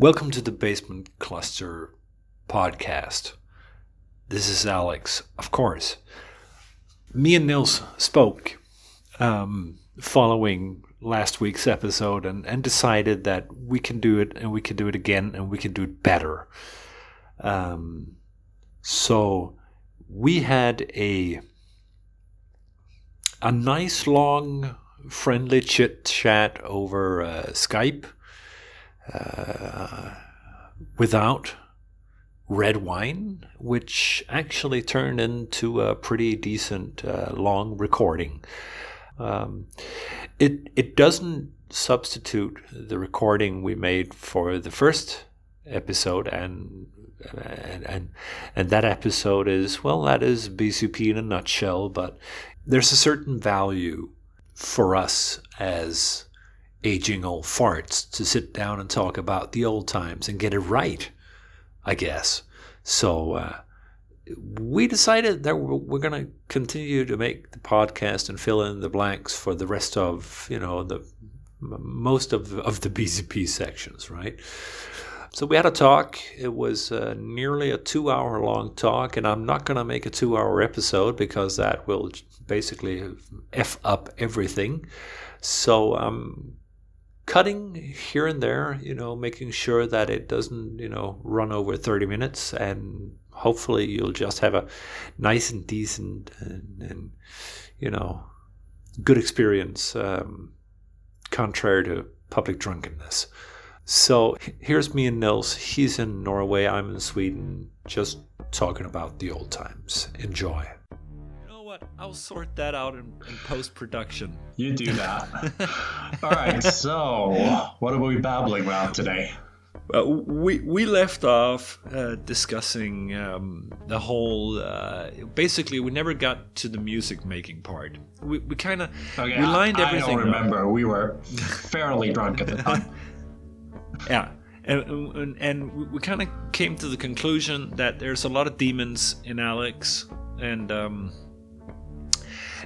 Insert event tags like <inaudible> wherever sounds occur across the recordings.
Welcome to the Basement Cluster podcast. This is Alex, of course. Me and Nils spoke um, following last week's episode and, and decided that we can do it and we can do it again and we can do it better. Um, so we had a a nice long friendly chit chat over uh, Skype uh, without red wine, which actually turned into a pretty decent uh, long recording. Um, it it doesn't substitute the recording we made for the first episode and and and, and that episode is well that is BCP in a nutshell but there's a certain value for us as aging old farts to sit down and talk about the old times and get it right, I guess. So uh, we decided that we're, going to continue to make the podcast and fill in the blanks for the rest of you know the most of of the BCP sections, right? So we had a talk. It was uh, nearly a two hour long talk, and I'm not going to make a two hour episode because that will basically F up everything. So I'm cutting here and there, you know, making sure that it doesn't, you know, run over 30 minutes and hopefully you'll just have a nice and decent and, and you know, good experience um, contrary to public drunkenness. So here's me and Nils. He's in Norway, I'm in Sweden, just talking about the old times. Enjoy what? I'll sort that out in, in post production. You do <laughs> that. <laughs> All right. So, what are we babbling about today? Well, we we left off uh, discussing um, the whole. Uh, basically, we never got to the music making part. We, we kind of okay, we lined I, everything. I don't remember. Up. We were <laughs> fairly drunk at the time. yeah, and and, and we kind of came to the conclusion that there's a lot of demons in Alex, and um,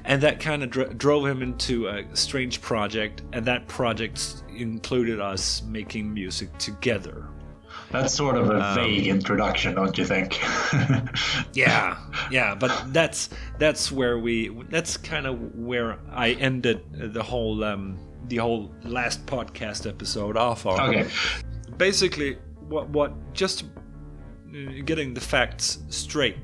and that kind of dr- drove him into a strange project and that project included us making music together. That's sort of a um, vague introduction don't you think? <laughs> Yeah yeah but that's that's where we that's kind of where i ended the whole um the whole last podcast episode off on. Okay. Basically what what just uh, getting the facts straight.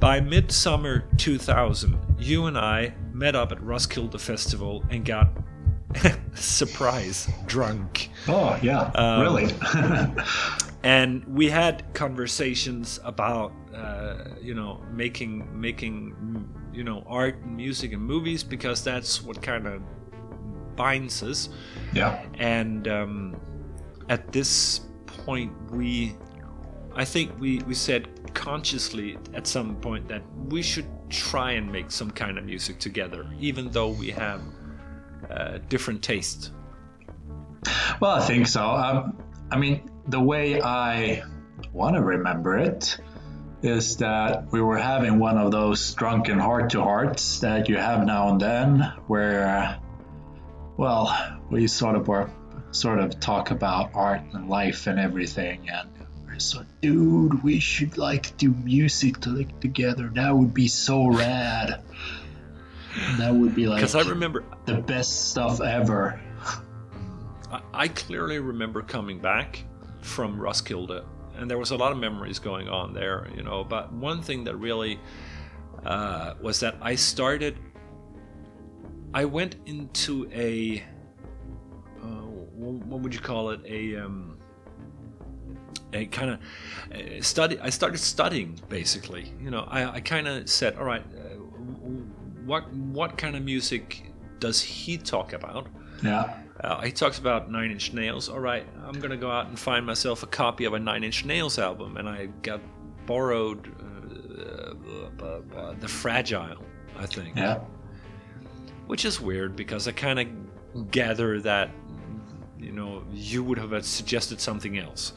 By midsummer 2000, you and I met up at Roskilde Festival and got <laughs> surprise drunk. Oh yeah, um, really. <laughs> and we had conversations about uh, you know making making you know art and music and movies because that's what kind of binds us. Yeah. And um, at this point, we I think we we said consciously at some point that we should try and make some kind of music together, even though we have uh, different tastes. Well, I think so. Um, I mean, the way I want to remember it is that we were having one of those drunken heart to hearts that you have now and then, where, well, we sort of were sort of talk about art and life and everything, and so dude we should like do music to, like, together. That would be so rad. That would be like because i remember the best stuff ever. I, clearly remember coming back from roskilde and there was a lot of memories going on there you know but one thing that really uh, was that i started i went into a uh, what would you call it? A um, I kind of uh, study. I started studying basically. You know, I, I kind of said, all right, uh, what what kind of music does he talk about? Yeah. Uh, he talks about Nine Inch Nails. All right, I'm gonna go out and find myself a copy of a Nine Inch Nails album, and I got borrowed uh, uh, the Fragile, I think. Yeah. Which is weird because I kind of gather that you know you would have suggested something else.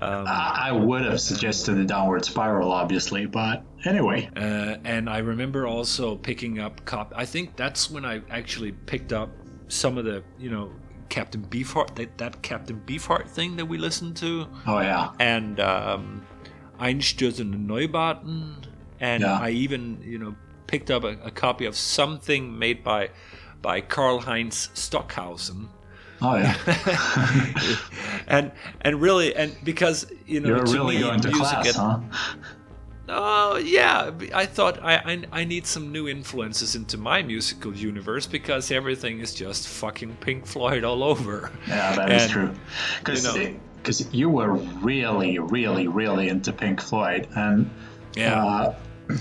Um, I would have suggested the downward spiral, obviously, but anyway. Uh, and I remember also picking up cop. I think that's when I actually picked up some of the you know Captain Beefheart, that, that Captain Beefheart thing that we listened to. Oh yeah. And um, Einstürzende Neubauten, and Yeah. I even you know picked up a, a copy of something made by by Karl Heinz Stockhausen. Oh yeah. <laughs> and and really and because you know You're to really me, going to music class, at- huh? Oh yeah, I thought I, I I need some new influences into my musical universe because everything is just fucking Pink Floyd all over. Yeah, that is And, true. Because you know- you were really, really, really into Pink Floyd, and Yeah, uh,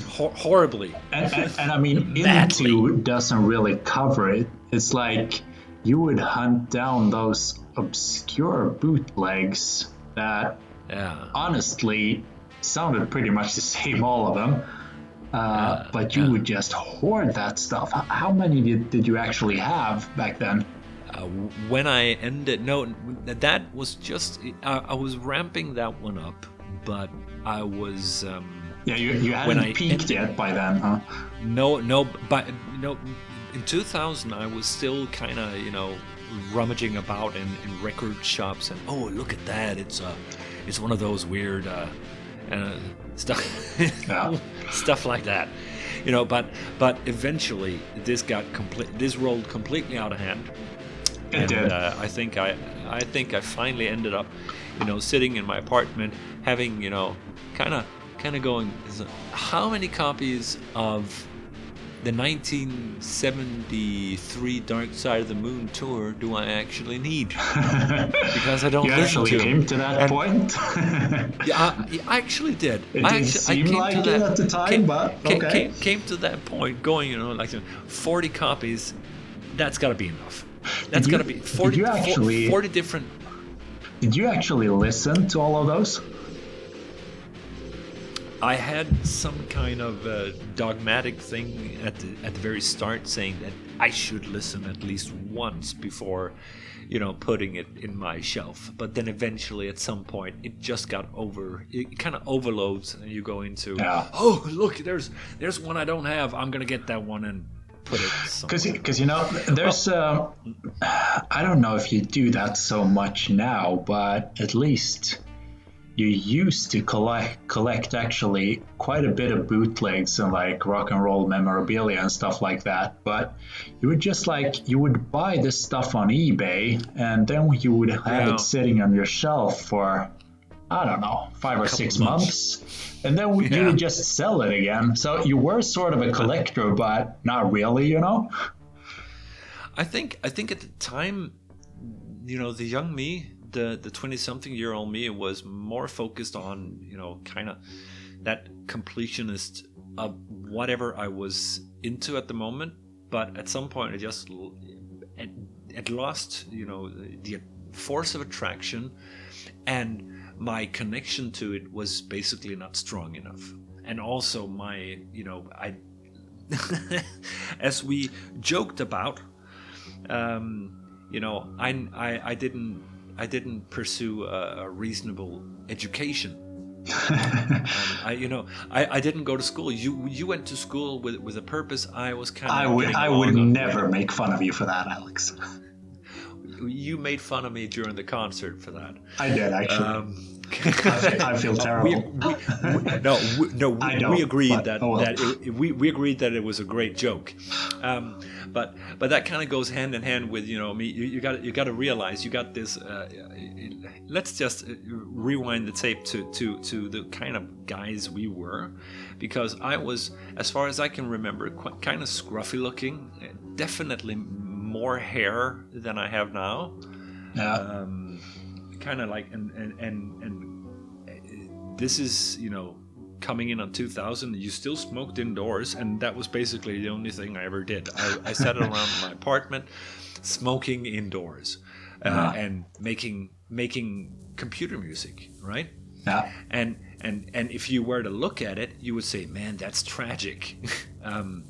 hor- horribly. and, and, and I mean, <laughs> Madly. into doesn't really cover it. It's like you would hunt down those obscure bootlegs that Yeah, honestly sounded pretty much the same, all of them. Uh, but you yeah. would just hoard that stuff. How many did, did you actually have back then? uh, when I ended, no, that was just I, I was ramping that one up, but I was. Um, Yeah, you, you When hadn't I peaked yet by then, huh? No, no, but no. In 2000, I was still kind of, you know, rummaging about in, in record shops and oh, look at that! It's uh, it's one of those weird uh, uh stuff, <laughs> Yeah. stuff like that, you know. But but eventually, this got complete. This rolled completely out of hand. It and did. Uh, I think I, I think I finally ended up, you know, sitting in my apartment, having, you know, kind of, kind of going, how many copies of the 1973 Dark Side of the Moon tour do I actually need? <laughs> Because I don't you listen actually to them. came to that And- point. <laughs> Yeah, I, I actually did. It I didn't actually, seem like to it that, at the time, came, but okay. came, came to that point, going, you know, like 40 copies. That's got to be enough. That's got to be did 40, you actually- 40 different Did you actually listen to all of those? I had some kind of uh, dogmatic thing at the, at the very start saying that I should listen at least once before, you know, putting it in my shelf. But then eventually, at some point, it just got over. It kind of overloads, and you go into, Yeah. oh look, there's there's one I don't have. I'm gonna get that one and put it. Because because you know there's uh, I don't know if you do that so much now, but at least you used to collect collect actually quite a bit of bootlegs and like rock and roll memorabilia and stuff like that. But you would just like you would buy this stuff on eBay and then you would have Yeah. it sitting on your shelf for I don't know five or six months. months. And then you would just sell it again. So you were sort of a collector, but not really, you know? I think I think at the time, you know, the young me, the the twenty something year old me, was more focused on you know kind of that completionist of whatever I was into at the moment. But at some point, I just it lost you know the force of attraction, and my connection to it was basically not strong enough. And also my you know I. <laughs> as we joked about um, you know, I, I, I didn't I didn't pursue a, a reasonable education. <laughs> um, I, you know, I, I didn't go to school. You you went to school with with a purpose. I was kind of. I would I would never make fun of you for that, Alex. You made fun of me during the concert for that. I did actually. Um, I, feel, <laughs> I feel terrible. we, we- no, we, no, <laughs> we, don't, we agreed but- that, oh well. that it, we, we agreed that it was a great joke, um, but but that kind of goes hand in hand with you know me. You, you got you got to realize you got this. Uh, let's just uh, rewind the tape to to to the kind of guys we were, because I was, as far as I can remember, quite, kind of scruffy looking. Definitely more hair than I have now yeah. um, kind of like and and and and uh, this is you know coming in on 2000 you still smoked indoors and that was basically the only thing i ever did i, I sat <laughs> around my apartment smoking indoors uh, Uh-huh. and making making computer music right yeah. and and and if you were to look at it you would say man that's tragic <laughs> um,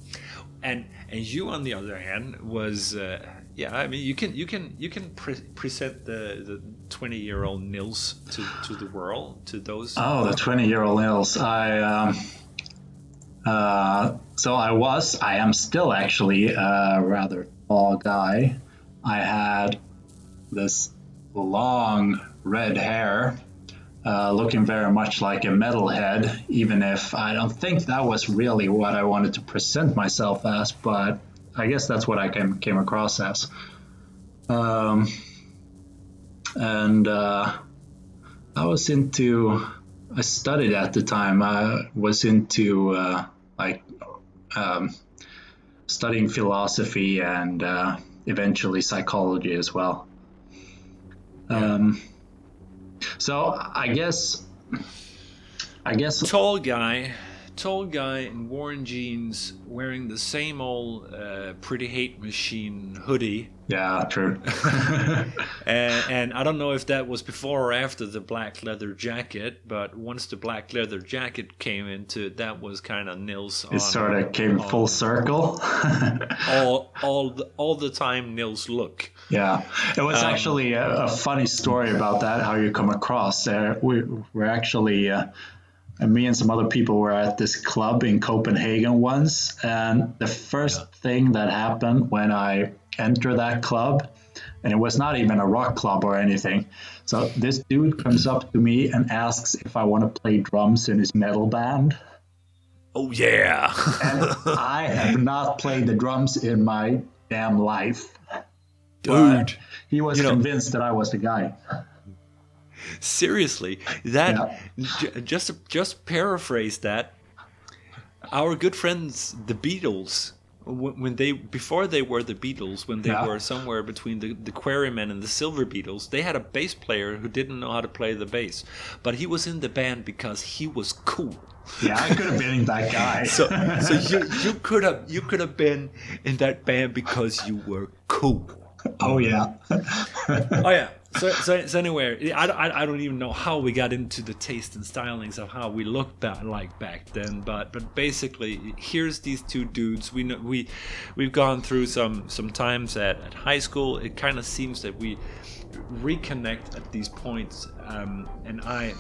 and and you on the other hand was uh, yeah i mean you can you can you can pre- present the the 20 year old nils to to the world to those Oh, the 20 year old Nils. I, um, uh, so I was, I am still actually a rather tall guy. I had this long red hair, uh, looking very much like a metalhead, even if I don't think that was really what I wanted to present myself as, but I guess that's what I came, came across as. Um, and uh, I was into, I studied at the time, I was into uh, like um, studying philosophy and uh, eventually psychology as well. Um, so I guess, I guess tall guy, tall guy in worn jeans, wearing the same old uh, pretty hate machine hoodie. Yeah, true. <laughs> <laughs> and, and, I don't know if that was before or after the black leather jacket, but once the black leather jacket came into it, that was kind of Nils. It sort of came on, full circle. <laughs> all, all, the, all the time, Nils look. Yeah, it was um, actually a, a, funny story about that. How you come across there? We we're actually. Uh, and me and some other people were at this club in Copenhagen once, and the first yeah. thing that happened when I enter that club, and it was not even a rock club or anything. So this dude comes up to me and asks if I want to play drums in his metal band. Oh yeah. and I have not played the drums in my damn life. Dude, he was convinced know, that I was the guy. Seriously, that yeah. j- just just paraphrase that. Our good friends, the Beatles, when they before they were the Beatles, when they yeah. were somewhere between the, the Quarrymen and the Silver Beatles, they had a bass player who didn't know how to play the bass, but he was in the band because he was cool. Yeah, I could have been that <laughs> guy. so, so you you could have you could have been in that band because you were cool. Oh yeah. oh yeah so, so, so anyway, I, I, I, don't even know how we got into the taste and stylings of how we looked back, like back then, but but basically, here's these two dudes. We know we we've gone through some some times at, at high school. It kind of seems that we reconnect at these points, um, and I.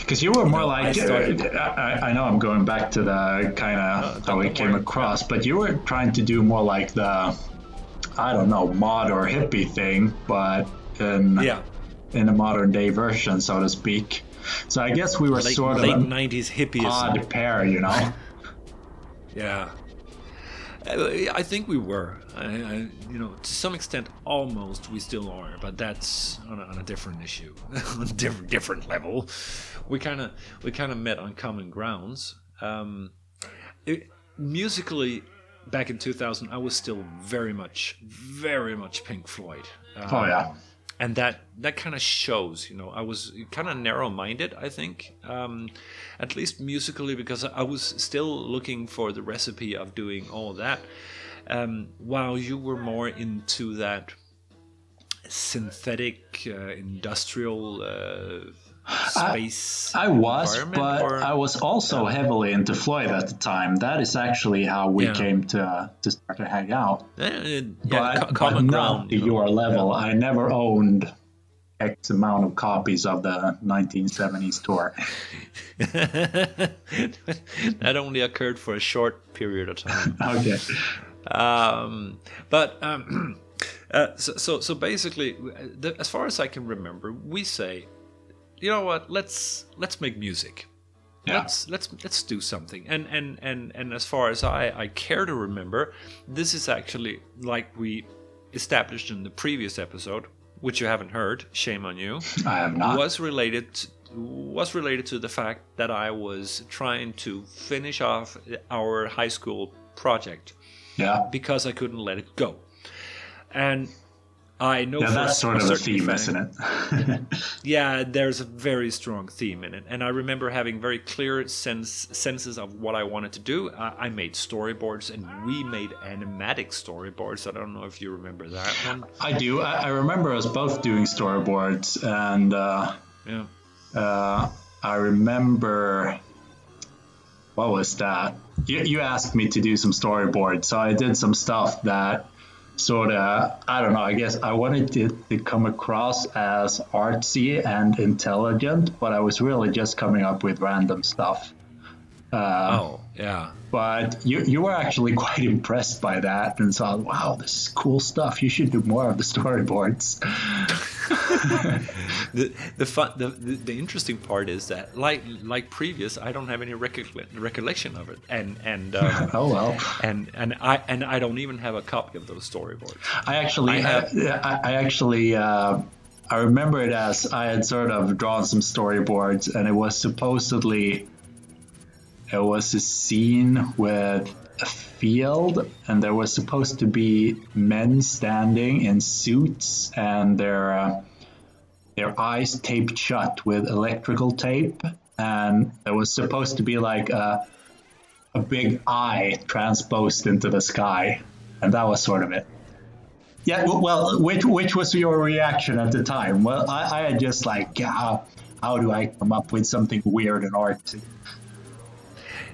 Because you were more know, like, I, started, I, I, know I'm going back to the kind of how we came across, but you were trying to do more like the, I don't know, mod or hippie thing, but in yeah. in a modern day version, so to speak. So I guess we were late, sort of late nineties hippies odd pair, you know. <laughs> yeah. I think we were. I, I, you know, to some extent, almost we still are, but that's on a, on a different issue, <laughs> on a different different level. We kind of we kind of met on common grounds. Um, it, musically, back in 2000, I was still very much, very much Pink Floyd. Um, oh yeah and that that kind of shows you know i was kind of narrow minded i think um, at least musically because i was still looking for the recipe of doing all that um, while you were more into that synthetic uh, industrial uh, space. I, I was, but or? I was also heavily into Floyd at the time. That is actually how we yeah. came to uh, to start to hang out. Yeah, but, but not to your level. I never owned X amount of copies of the 1970s tour. <laughs> that only occurred for a short period of time. <laughs> okay. Um, but um, <clears throat> uh, so, so, so basically, the, as far as I can remember, we say you know what? Let's let's make music. Yeah. Let's let's let's do something. And and and and as far as I I care to remember, this is actually like we established in the previous episode, which you haven't heard. Shame on you. I have not. Was related to, was related to the fact that I was trying to finish off our high school project. Yeah. Because I couldn't let it go. And I know yeah, that's sort of a theme, thing, isn't it? <laughs> yeah, there's a very strong theme in it, and I remember having very clear sense senses of what I wanted to do. I, I made storyboards, and we made animatic storyboards. I don't know if you remember that one. I do. I, I remember us both doing storyboards, and uh, yeah, uh, I remember what was that? You, you asked me to do some storyboards, so I did some stuff that sort of I don't know. I guess I wanted it to come across as artsy and intelligent, but I was really just coming up with random stuff. Uh, oh yeah. But you you were actually <laughs> quite impressed by that and thought, wow, this is cool stuff. You should do more of the storyboards. <laughs> <laughs> the the, fun, the the interesting part is that like like previous, I don't have any recolle- recollection of it, and and um, <laughs> oh well, and and I and I don't even have a copy of those storyboards. I actually I have- I, I actually uh, I remember it as I had sort of drawn some storyboards, and it was supposedly it was a scene with a field, and there was supposed to be men standing in suits and their uh, their eyes taped shut with electrical tape, and there was supposed to be like a a big eye transposed into the sky, and that was sort of it. Yeah, well, which which was your reaction at the time? Well, I, I had just like, how, how do I come up with something weird and artsy?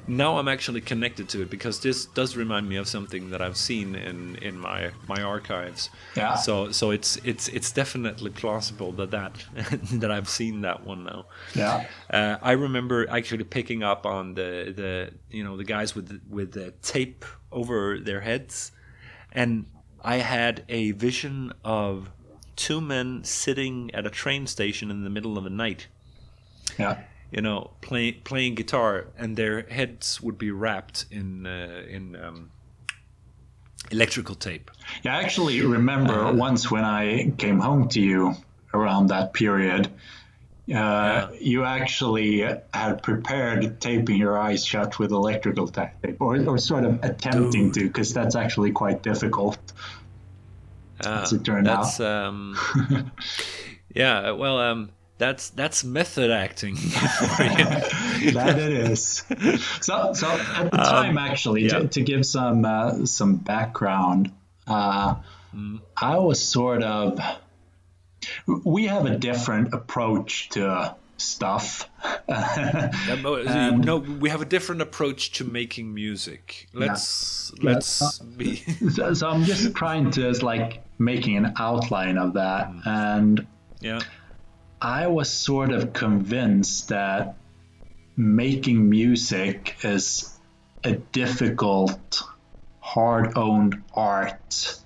Now I'm actually connected to it because this does remind me of something that I've seen in in my my archives. Yeah. So so it's it's it's definitely plausible that that <laughs> that I've seen that one now. Yeah. Uh, I remember actually picking up on the the you know the guys with the, with the tape over their heads, and I had a vision of two men sitting at a train station in the middle of the night. Yeah. You know, playing playing guitar, and their heads would be wrapped in uh, in um, electrical tape. Yeah, I actually remember once when I came home to you around that period, uh, you actually had prepared taping your eyes shut with electrical tape, or, or sort of attempting to, because that's actually quite difficult. As it turned out. Um, <laughs> yeah, well, um, that's that's method acting. <laughs> <laughs> that it is. So, so at the time, actually, yeah. to, to give some uh, some background, uh, I was sort of. We have a different approach to stuff. <laughs> Yeah, no, we have a different approach to making music. Let's let's be. so, so I'm just trying to like making an outline of that, and Yeah, I was sort of convinced that making music is a difficult, hard owned art.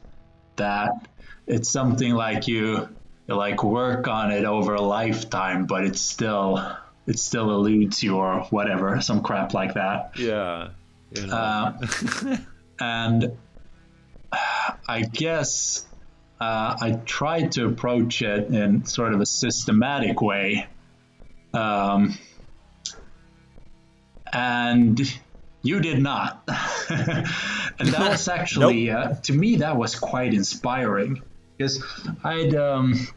That it's something like you, you like work on it over a lifetime, but it's still it still eludes you or whatever, some crap like that. yeah. You know. Uh, <laughs> and I guess uh, I tried to approach it in sort of a systematic way. Um, and you did not. <laughs> and that was <laughs> actually, uh, to me, that was quite inspiring because I'd. Um,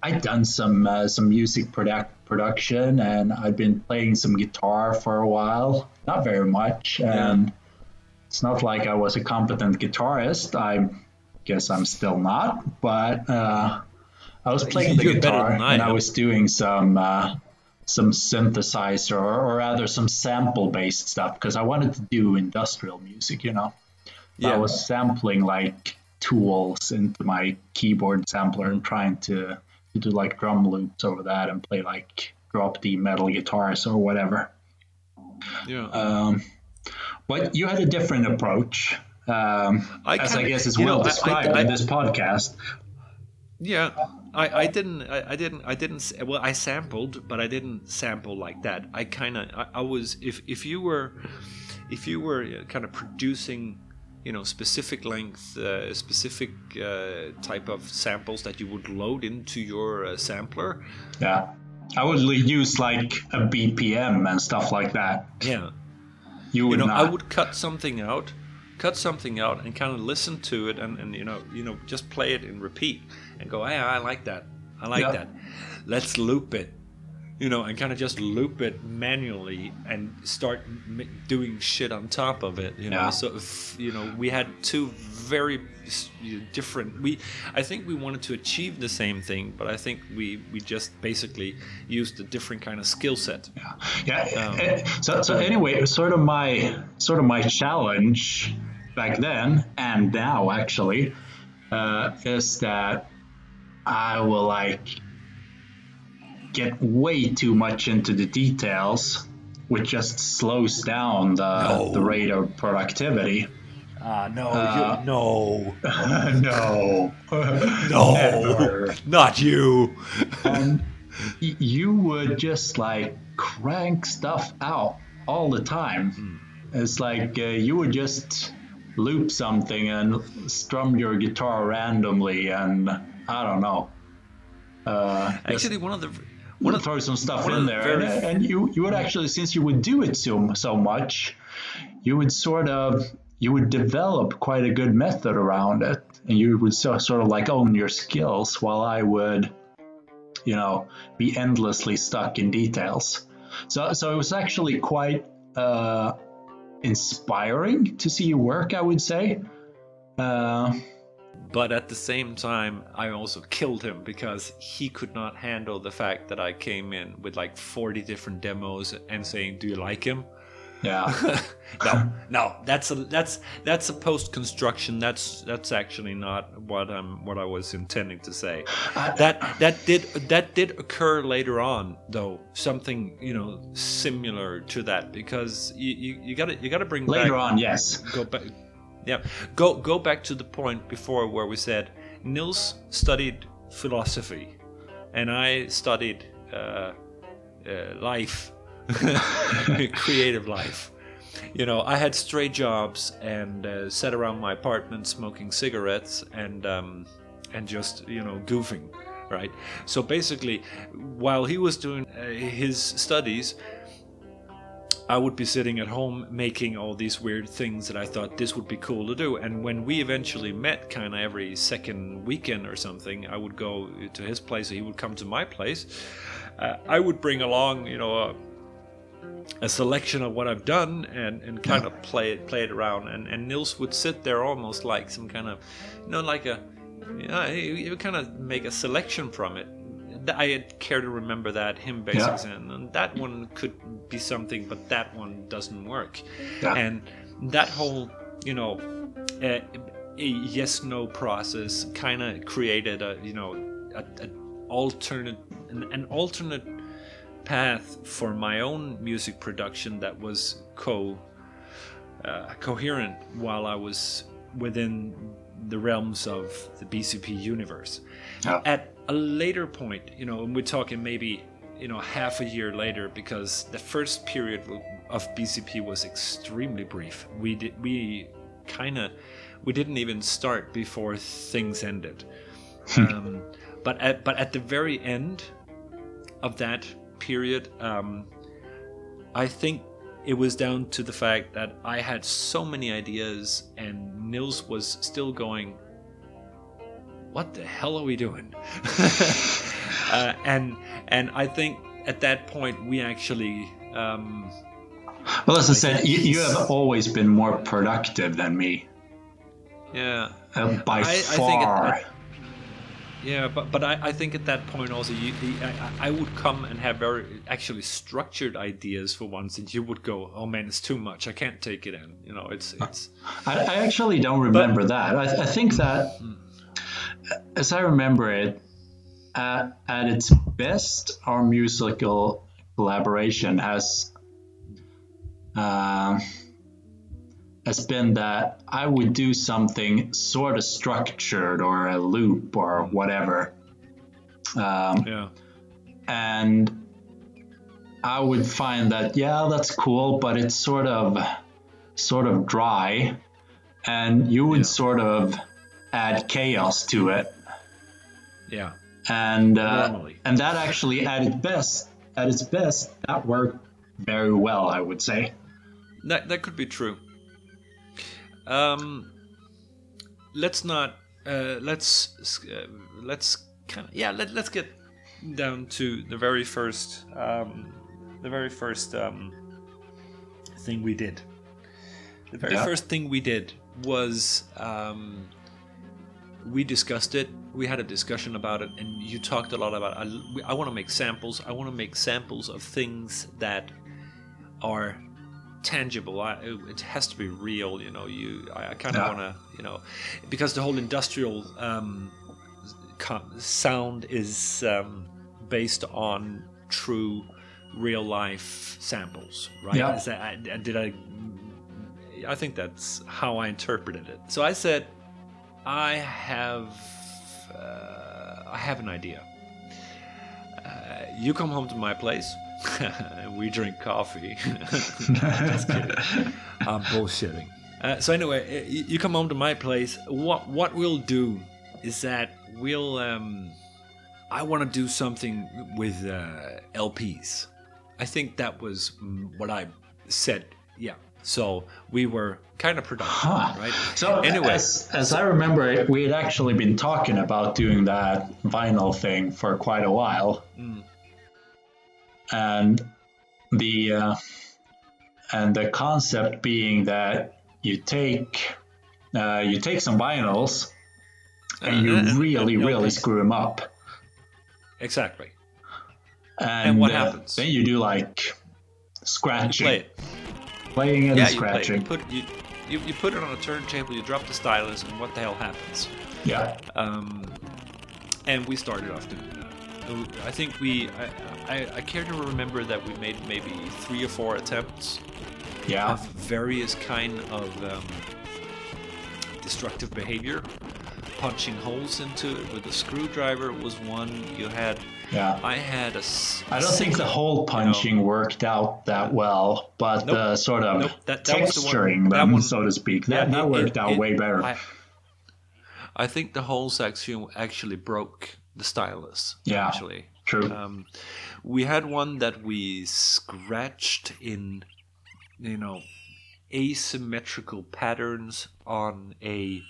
I'd done some uh, some music product production and I'd been playing some guitar for a while, not very much, and it's not like I was a competent guitarist. I guess I'm still not, but uh, I was playing the You're guitar than I and I was doing some uh, some synthesizer or, or rather some sample based stuff because I wanted to do industrial music, you know. Yeah. I was sampling like tools into my keyboard sampler and trying to, to do like drum loops over that and play like drop D metal guitars or whatever. yeah. Um, but you had a different approach, um, I as I guess is you know, well I- I- described in this podcast. Yeah, I, I didn't I, I didn't I didn't well I sampled but I didn't sample like that. I kind of I, I was if if you were if you were kind of producing you know specific length uh, specific uh, type of samples that you would load into your uh, sampler. Yeah, I would use like a BPM and stuff like that. Yeah, You you would know not. I would cut something out cut something out and kind of listen to it and, and you know you know just play it and repeat and go hey I like that I like Yeah. that let's loop it you know and kind of just loop it manually and start m- doing shit on top of it you know Yeah. so if, you know we had two very s- you know, different we I think we wanted to achieve the same thing but I think we we just basically used a different kind of skill set Yeah. eh, So, so anyway, sort of my sort of my challenge back then and now actually uh, is that I will like get way too much into the details, which just slows down the No. the rate of productivity. Ah, no, uh, you, no, <laughs> no, <laughs> no, not you. and you would just like crank stuff out all the time. Mm. It's like uh, you would just loop something and strum your guitar randomly, and I don't know. Uh, Actually, one of the want to throw some stuff in there, very... and, and, you you would actually, since you would do it so so much, you would sort of you would develop quite a good method around it, and you would so, sort of like own your skills, while I would, you know, be endlessly stuck in details. So so it was actually quite uh, inspiring to see you work. I would say. Uh, but at the same time, I also killed him because he could not handle the fact that I came in with like 40 different demos and saying, "Do you like him?" Yeah. <laughs> no, no, that's a that's that's a post construction. That's that's actually not what I'm what I was intending to say. that that did that did occur later on though. Something you know similar to that because you you, you gotta you gotta bring later back, on. Yes. Go back yeah, go go back to the point before where we said Nils studied philosophy, and I studied uh, uh, life, <laughs> creative life. You know, I had stray jobs and uh, sat around my apartment smoking cigarettes and um, and just you know goofing, right? So basically, while he was doing uh, his studies, I would be sitting at home making all these weird things that I thought this would be cool to do. And when we eventually met, kind of every second weekend or something, I would go to his place, or he would come to my place. Uh, I would bring along, you know, a, a, selection of what I've done and, and kind of play it play it around. And, and Nils would sit there almost like some kind of, you know, like a, you know, he, he would kind of make a selection from it I care to remember that him basics yeah. and, and that one could be something, but that one doesn't work. Yeah. And that whole, you know, uh, yes no process kind of created a you know a, a alternate an, an, alternate path for my own music production that was co uh, coherent while I was within the realms of the BCP universe. At a later point, you know, and we're talking maybe you know half a year later, because the first period of BCP was extremely brief. We did we kind of we didn't even start before things ended. Hmm. um, but at but at the very end of that period, um, I think it was down to the fact that I had so many ideas and Nils was still going what the hell are we doing? <laughs> uh, and and I think at that point we actually. Um, well, as I said, you, you, have always been more productive than me. Yeah. Uh, by I, far. I yeah, but but I, I think at that point also you, I, I would come and have very actually structured ideas for once, and you would go, "Oh man, it's too much. I can't take it in." You know, it's it's. I, I actually don't remember but, that. I, I think that. Hmm as I remember it, at, at its best, our musical collaboration has uh, has been that I would do something sort of structured or a loop or whatever. Um, yeah. And I would find that yeah, that's cool, but it's sort of sort of dry, and you would yeah. sort of add chaos to it. Yeah. And uh, and that actually at its best at its best that worked very well, I would say. That that could be true. Um, let's not uh, let's uh, let's kind of yeah let, let's get down to the very first um, the very first um, thing we did. The very yeah. first thing we did was um, we discussed it. We had a discussion about it, and you talked a lot about. I, I want to make samples. I want to make samples of things that are tangible. I, it has to be real. You know, you. I, I kind of yeah. want to. You know, because the whole industrial um, sound is um, based on true, real life samples, right? Yeah. That, did I I think that's how I interpreted it. So I said, I have, uh, I have an idea. Uh, you come home to my place. <laughs> we drink coffee. <laughs> Just <laughs> kidding. I'm bullshitting. Uh, so anyway, you, you come home to my place. What what we'll do is that we'll. Um, I want to do something with uh, LPs. I think that was mm, what I said. Yeah. So we were kind of productive, Huh. right? So anyway, as, as I remember we had actually been talking about doing that vinyl thing for quite a while, Mm. And the uh, and the concept being that you take uh, you take some vinyls and you Uh, and- really and really screw them up, exactly. and, what uh, happens? Then you do like scratching, Play it. playing and Yeah, you play it. You scratching. put you, you you put it on a turntable. You drop the stylus, and what the hell happens? Yeah, Um, and we started off doing that. I think we, I, I, I care to remember that we made maybe three or four attempts yeah, of various kind of um, destructive behavior. Punching holes into it with a screwdriver was one. You had, yeah. I had a. I don't think the hole punching worked out that well, but Nope. the sort of Nope, that- that was the one- texturing them, one- so to speak, that, Yeah, that worked it- out it- way better. I, I think the holes actually actually broke the stylus. Yeah. Actually. True. Um, we had one that we scratched in, you know, asymmetrical patterns on a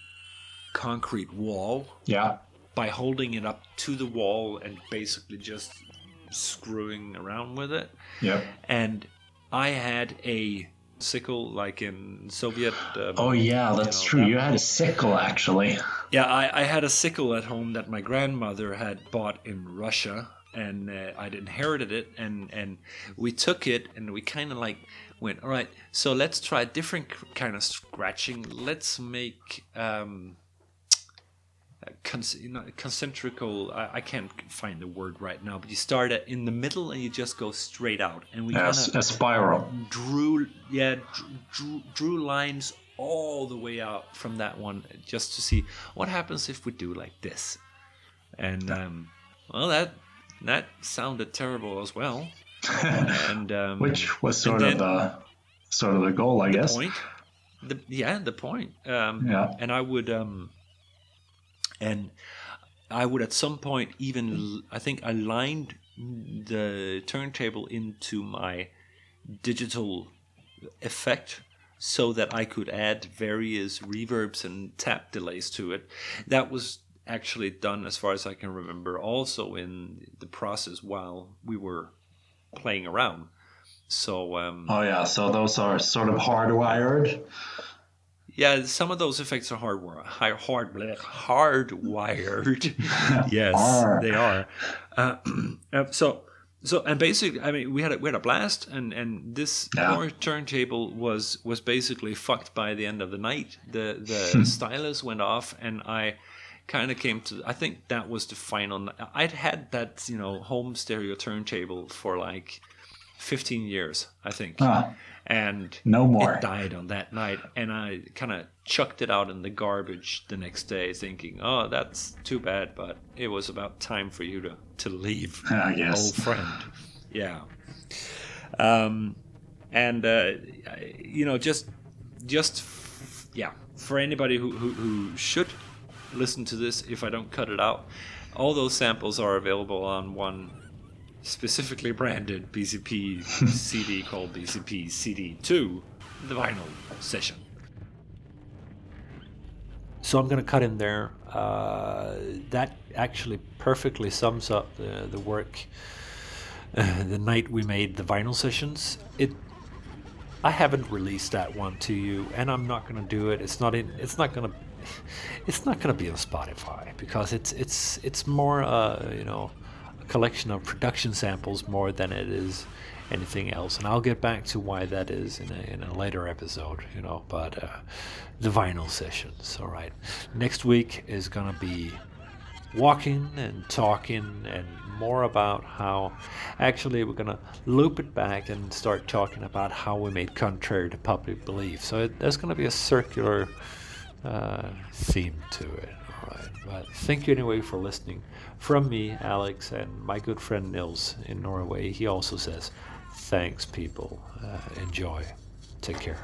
concrete wall yeah, by holding it up to the wall and basically just screwing around with it. yep. And I had a sickle like in Soviet. Um, Oh yeah, that's know, true. that- You had a sickle actually. Yeah, I, I had a sickle at home that my grandmother had bought in Russia, and uh, I'd inherited it, and and we took it, and we kind of like went, all right, so let's try a different kind of scratching. Let's make um, con- you know, concentrical. I, I can't find the word right now, but you start at in the middle and you just go straight out, and we kind Yes, of a spiral. drew yeah drew, drew, lines all the way out from that one just to see what happens if we do like this and um, well that that sounded terrible as well <laughs> and um, Which was sort of the sort of the goal, I the guess. point the yeah the point um, Yeah. and i would um and i would at some point even I think i lined the turntable into my digital effect so that i could add various reverbs and tap delays to it. That was actually done as far as i can remember also in the process while we were playing around. So um, Oh yeah, so those are sort of hardwired. Yeah, some of those effects are hard, hard, hardwired. <laughs> yes, Arr. they are. Uh, <clears throat> uh, so, so, and basically, I mean, we had a, we had a blast, and and this Yeah. turntable was was basically fucked by the end of the night. The the <laughs> stylus went off, and I kind of came to. I think that was the final. I'd had that you know home stereo turntable for like fifteen years, I think Ah, and No more. It died on that night, and I kind of chucked it out in the garbage the next day, thinking, "Oh, that's too bad," but it was about time for you to to leave, <laughs> guess. old friend. Yeah. Um, and uh, you know, just just yeah, for anybody who, who who should listen to this, if I don't cut it out, all those samples are available on one specifically branded BCP CD <laughs> called BCP CD2, the vinyl session. So I'm going to cut in there. Uh, that actually perfectly sums up the, the work. Uh, the night we made the vinyl sessions, it. I haven't released that one to you, and I'm not going to do it. It's not in. It's not going to. It's not going to be on Spotify because it's it's it's more uh, you know collection of production samples more than it is anything else. And I'll get back to why that is in a, in a later episode, you know. But uh, the vinyl sessions, all right. Next week is gonna be walking and talking and more about how actually we're going to loop it back and start talking about how we made contrary to public belief. So it, there's going to be a circular uh, theme to it. All right. But thank you anyway for listening. From me, Alex, and my good friend Nils in Norway, he also says, thanks, people. Uh, enjoy. Take care.